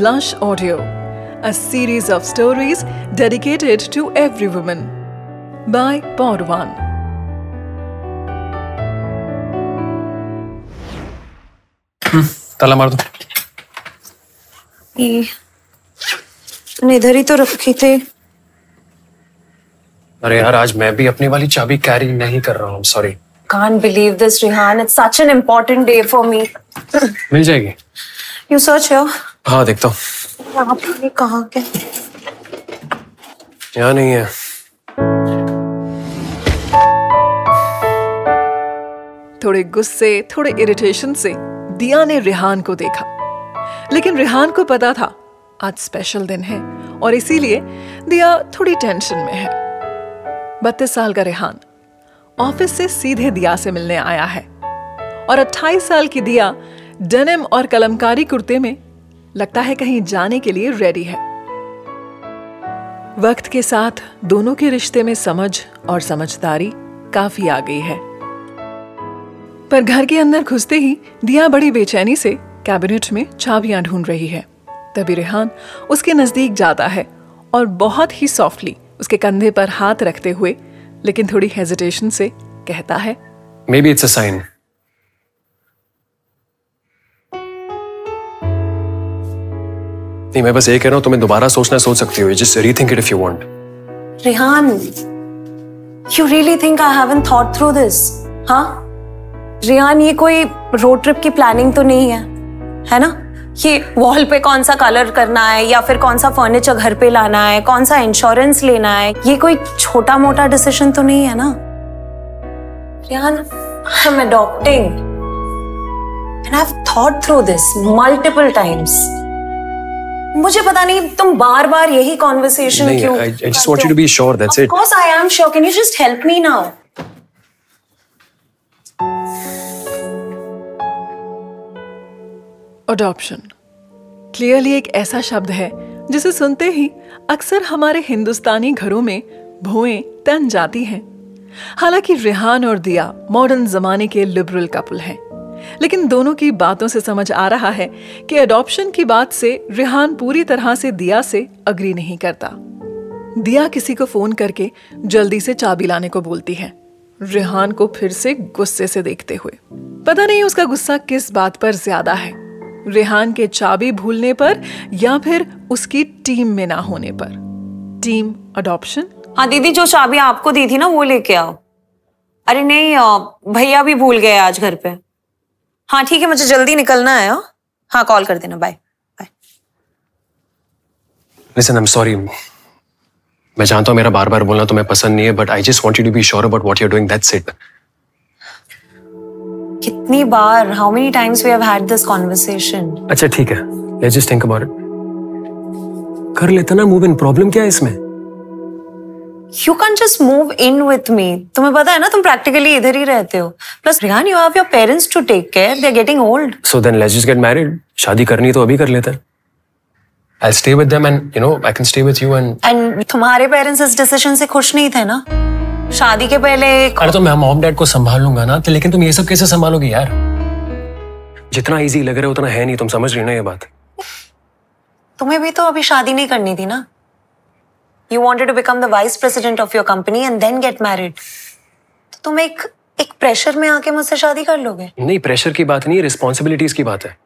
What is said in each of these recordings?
Blush Audio, a series of stories dedicated to every woman by Pod One. ताला मार दो ये इधर ही तो रखी थे अरे यार आज मैं भी अपनी वाली चाबी कैरी नहीं कर रहा हूँ sorry Can't believe this, Rihan. It's such an important day for me. मिल जाएगी You search here. हाँ देखता हूँ। कहाँ के यहाँ नहीं है। थोड़े गुस्से थोड़े इरिटेशन से दिया ने रिहान को देखा। लेकिन रिहान को पता था आज स्पेशल दिन है और इसीलिए दिया थोड़ी टेंशन में है। बत्तीस साल का रिहान ऑफ़िस से सीधे दिया से मिलने आया है। और 28 साल की दिया डेनिम और कलमकारी कुर्ते में लगता है कहीं जाने के लिए रेडी है। वक्त के साथ दोनों के रिश्ते में समझ और समझदारी काफ़ी आ गई है। पर घर के अंदर घुसते ही दिया बड़ी बेचैनी से कैबिनेट में चाबियाँ ढूंढ रही है। तभी रेहान उसके नज़दीक जाता है और बहुत ही सॉफ्टली उसके कंधे पर हाथ रखते हुए, लेकिन थोड़ी हेजिटेशन से कहता है maybe it's a sign नहीं मैं बस ये कह रहा हूँ तुम्हें दोबारा सोचना सोच सकती हो। Just rethink it if you want Rihan, you really think I haven't thought through this? हाँ? रिहान ये कोई रोड ट्रिप की प्लानिंग तो नहीं है है ना? ये वॉल पे कौन सा कलर करना है या फिर कौन सा फर्नीचर घर पे लाना है कौन सा इंश्योरेंस लेना है ये कोई छोटा मोटा डिसीज़न तो नहीं है ना? Rihan I am adopting and I have thought through this multiple times मुझे पता नहीं तुम बार बार यही कॉन्वर्सेशन नहीं क्यों I just want you to be sure that's Of it course, I am sure. Can you just help me now? Adoption clearly एक ऐसा शब्द है जिसे सुनते ही अक्सर हमारे हिंदुस्तानी घरों में भुएँ तन जाती हैं। हालाँकि रिहान और दिया मॉडर्न जमाने के लिबरल कपल हैं। लेकिन दोनों की बातों से समझ आ रहा है कि अडॉप्शन की बात से रिहान पूरी तरह से दिया से अग्री नहीं करता। दिया किसी को फ़ोन करके जल्दी से चाबी लाने को बोलती है। रिहान को फिर से गुस्से से देखते हुए। पता नहीं उसका गुस्सा किस बात पर ज़्यादा है। रेहान के चाबी भूलने पर या फिर उसकी टीम में ना होने पर। टीम अडॉप्शन हाँ दीदी, जो चाबी आपको दी थी ना, वो लेके आओ। अरे नहीं भैया भी भूल गए आज घर पे। हाँ ठीक है मुझे जल्दी निकलना है हाँ? हाँ कॉल कर देना bye bye listen I am sorry मैं जानता हूँ मेरा बार बार बोलना तुम्हें पसंद नहीं है but I just want you to be sure about what you are doing that's it कितनी बार how many times we have had this conversation अच्छा ठीक है. Let's just think about it कर लेते ना मूव इन प्रॉब्लम क्या है इसमें? You can just move in with me तुम्हें पता है ना तुम प्रैक्टिकली इधर ही रहते हो। Plus Rihan you have your parents to take care they are getting old so then let's just get married शादी करनी तो अभी कर लेते हैं। I stay with them and you know I can stay with you and and तुम्हारे parents इस decision से खुश नहीं थे ना? शादी के पहले अरे तो मैं मॉम डैड को संभाल लूँगा ना तो लेकिन तुम ये सब कैसे संभालोगी यार? जितना इजी लग रहा है उतना है नहीं तुम समझ रही ना ये बात? तुम्हें भी तो अभी शादी नहीं करनी थी ना? You wanted to become the vice president of your company and then get married तो तुम एक एक प्रेशर में आके मुझसे शादी कर लोगे? नहीं प्रेशर की बात नहीं रिस्पॉन्सिबिलिटीज की बात है।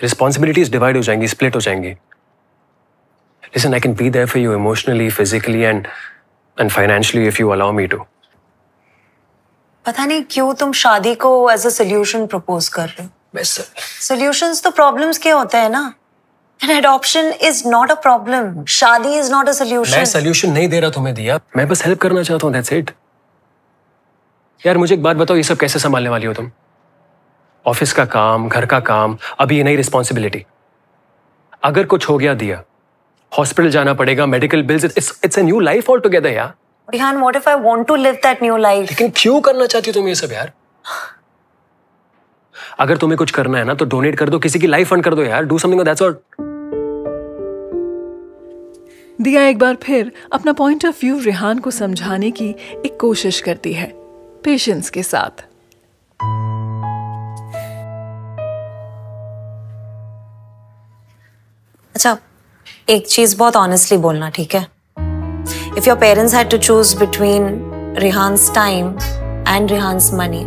रिस्पॉन्सिबिलिटीज डिवाइड हो जाएँगी स्प्लिट हो जाएँगी। Listen I can be there for you emotionally physically and and financially if you allow me to पता नहीं क्यों तुम शादी को एज अ सोल्यूशन प्रपोज कर रहे हो। सोल्यूशंस तो प्रॉब्लम्स के होते हैं ना। And adoption is not a problem शादी इज़ नॉट अ मैं सोल्यूशन सोल्यूशन नहीं दे रहा तुम्हें दिया। मैं बस हेल्प करना चाहता हूँ दैट्स इट यार मुझे एक बात बताओ ये सब कैसे संभालने वाली हो तुम? ऑफ़िस का काम घर का काम अभी ये नई रिस्पॉन्सिबिलिटी अगर कुछ हो गया दिया। हॉस्पिटल जाना पड़ेगा medical bills it's it's a new life all together यार। Rihan what if I want to live that new life लेकिन क्यों करना चाहती हो तुम ये सब यार? अगर तुम्हें कुछ करना है ना तो डोनेट कर दो किसी की लाइफ फंड कर दो यार। डू समथिंग दैट्स ऑल दिया एक बार फिर अपना पॉइंट ऑफ़ व्यू रिहान को समझाने की एक कोशिश करती है पेशेंस के साथ। अच्छा एक चीज़ बहुत ऑनेस्टली बोलना ठीक है? If your parents had to choose between Rihan's time and Rihan's money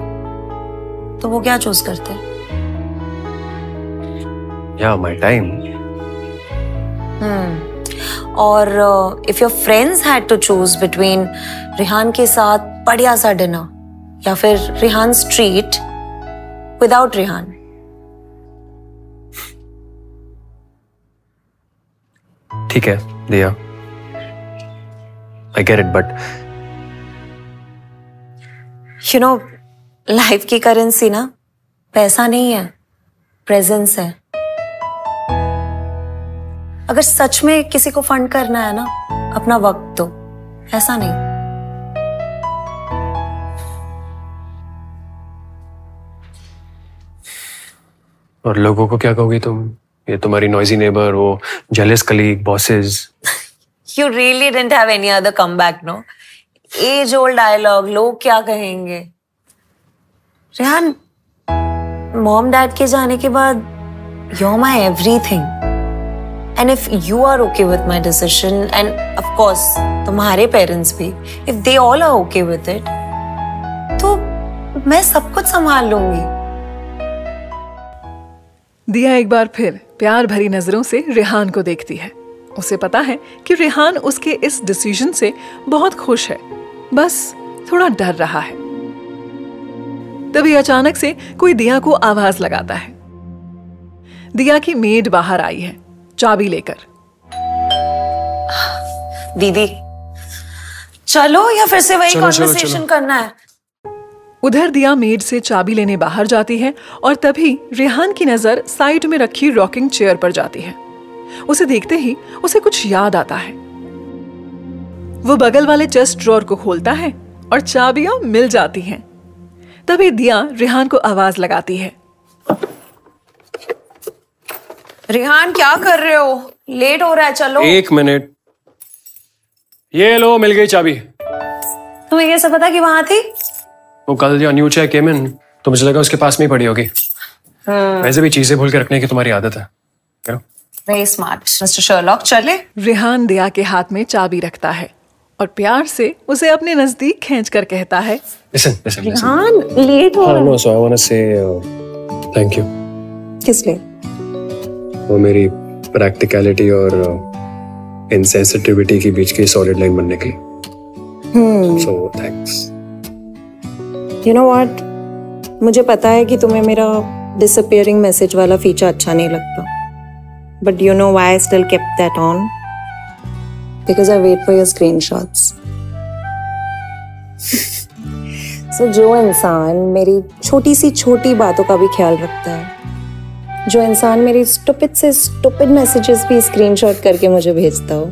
तो वो क्या चूज़ करते? या माय टाइम और if your friends had to choose between Rihan के साथ बढ़िया सा डिनर या फिर रिहान स्ट्रीट विदाउट रिहान ठीक है दिया। I get it but you know life की करेंसी ना पैसा नहीं है प्रेजेंस है। अगर सच में किसी को फंड करना है ना अपना वक्त दो। ऐसा नहीं। और लोगों को क्या कहोगी तुम? ये तुम्हारी नॉइजी नेबर वो jealous colleague bosses you really don't have any other come back no age old dialogue लोग क्या कहेंगे? रेहान मॉम डैड के जाने के बाद you my everything and if you are okay with my decision and of course तुम्हारे parents भी if they all are okay with it तो मैं सब कुछ संभाल लूँगी। दिया एक बार फिर प्यार भरी नज़रों से रेहान को देखती है। उसे पता है कि रेहान उसके इस डिसीज़न से बहुत खुश है। बस थोड़ा डर रहा है। तभी अचानक से कोई दिया को आवाज़ लगाता है। दिया की मेड बाहर आई है। चाबी लेकर। दीदी चलो या फिर से वही कॉन्वर्सेशन करना है? उधर दिया मेड से चाबी लेने बाहर जाती है और तभी रेहान की नज़र साइड में रखी रॉकिंग चेयर पर जाती है। उसे देखते ही उसे कुछ याद आता है। वो बगल वाले चेस्ट ड्रॉर को खोलता है और चाबियाँ मिल जाती हैं। तभी दिया रेहान को आवाज़ लगाती है। रिहान क्या कर रहे हो? लेट हो रहा है चलो। एक मिनट। ये लो मिल गई चाबी। तुम्हें कैसे पता कि वहाँ थी? वो कल जो न्यू चेक केम इन तो मुझे लगा उसके पास में ही पड़ी होगी। वैसे भी चीज़ें भूल के रखने की तुम्हारी आदत है। करो। वेरी स्मार्ट मिस्टर शर्लॉक चले। रेहान दिया के हाथ में चाबी रखता है और प्यार से उसे अपने नज़दीक खींच कर कहता है listen listen listen Rihan late हो हाँ रहा no so I want to say thank you किस लिए? वो मेरी प्रैक्टिकलिटी और इनसेंसिटिविटी के बीच की सॉलिड लाइन बनने के लिए। So thanks you know what मुझे पता है कि तुम्हें मेरा डिसअपियरिंग मैसेज वाला फीचर अच्छा नहीं लगता। But you know why I still kept that on because I wait for your screenshots so जो इंसान मेरी छोटी सी छोटी बातों का भी ख्याल रखता है जो इंसान मेरी स्टुपिड से स्टुपिड मैसेजेस भी स्क्रीनशॉट करके मुझे भेजता हो।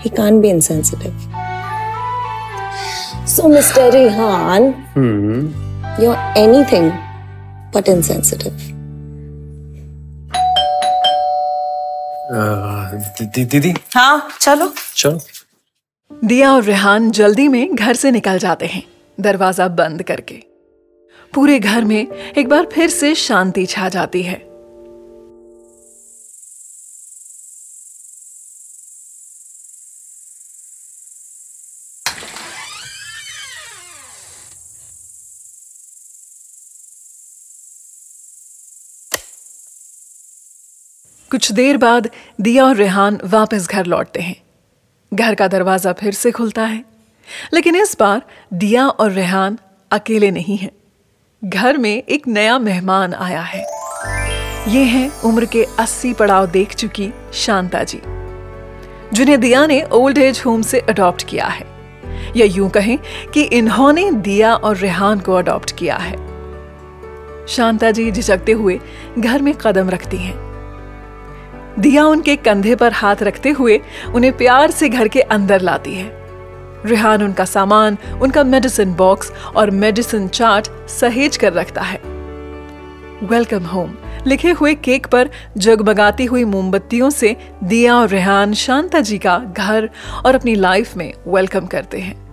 He can't be insensitive so mister Rihan hmm. You're anything but insensitive. दीदी दीदी। हाँ चलो। चलो। दिया और रेहान जल्दी में घर से निकल जाते हैं दरवाज़ा बंद करके। पूरे घर में एक बार फिर से शांति छा जाती है। कुछ देर बाद दिया और रेहान वापस घर लौटते हैं। घर का दरवाज़ा फिर से खुलता है, लेकिन इस बार दिया और रेहान अकेले नहीं हैं। घर में एक नया मेहमान आया है। ये है उम्र के अस्सी पड़ाव देख चुकी शांता जी, जिन्हें दिया ने ओल्ड एज होम से अडॉप्ट किया है। या यूँ कहें कि इन्होंने दिया और रेहान को अडॉप्ट किया है। शांता जी झिझकते हुए घर में कदम रखती हैं। दिया उनके कंधे पर हाथ रखते हुए उन्हें प्यार से घर के अंदर लाती है। रेहान उनका सामान, उनका मेडिसिन बॉक्स और मेडिसिन चार्ट सहेज कर रखता है। वेलकम होम लिखे हुए केक पर जगमगाती हुई मोमबत्तियों से दिया और रेहान शांता जी का घर और अपनी लाइफ में वेलकम करते हैं।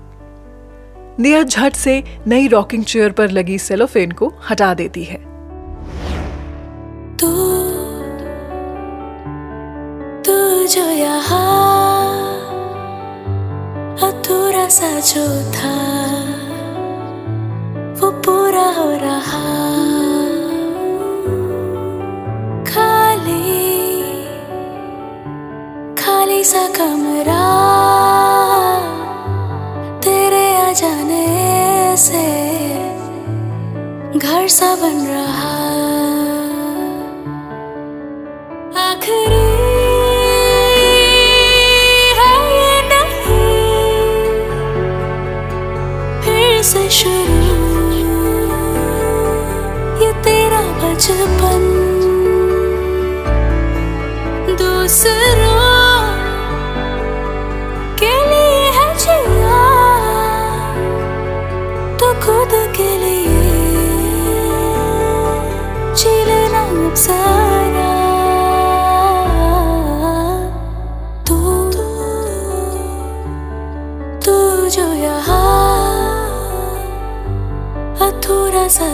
दिया झट से नई रॉकिंग चेयर पर लगी सेलोफेन को हटा देती है। थोड़ा सा जो 아토라사 좋다.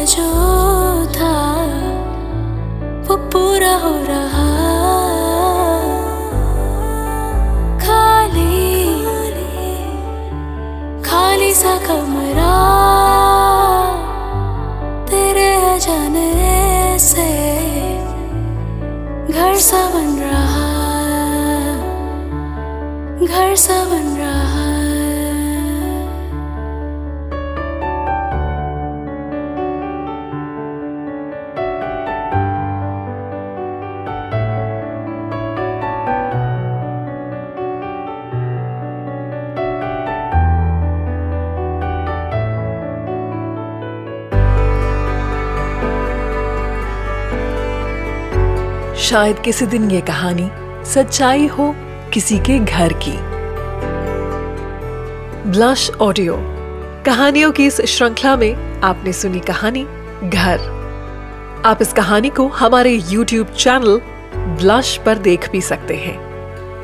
줘 शायद किसी दिन ये कहानी सच्चाई हो किसी के घर की। ब्लश ऑडियो कहानियों की इस श्रृंखला में आपने सुनी कहानी घर। आप इस कहानी को हमारे YouTube चैनल ब्लश पर देख भी सकते हैं।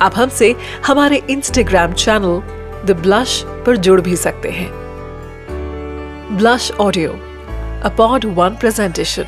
आप हमसे हमारे इंस्टाग्राम चैनल द ब्लश पर जुड़ भी सकते हैं। ब्लश ऑडियो अपॉड वन प्रेजेंटेशन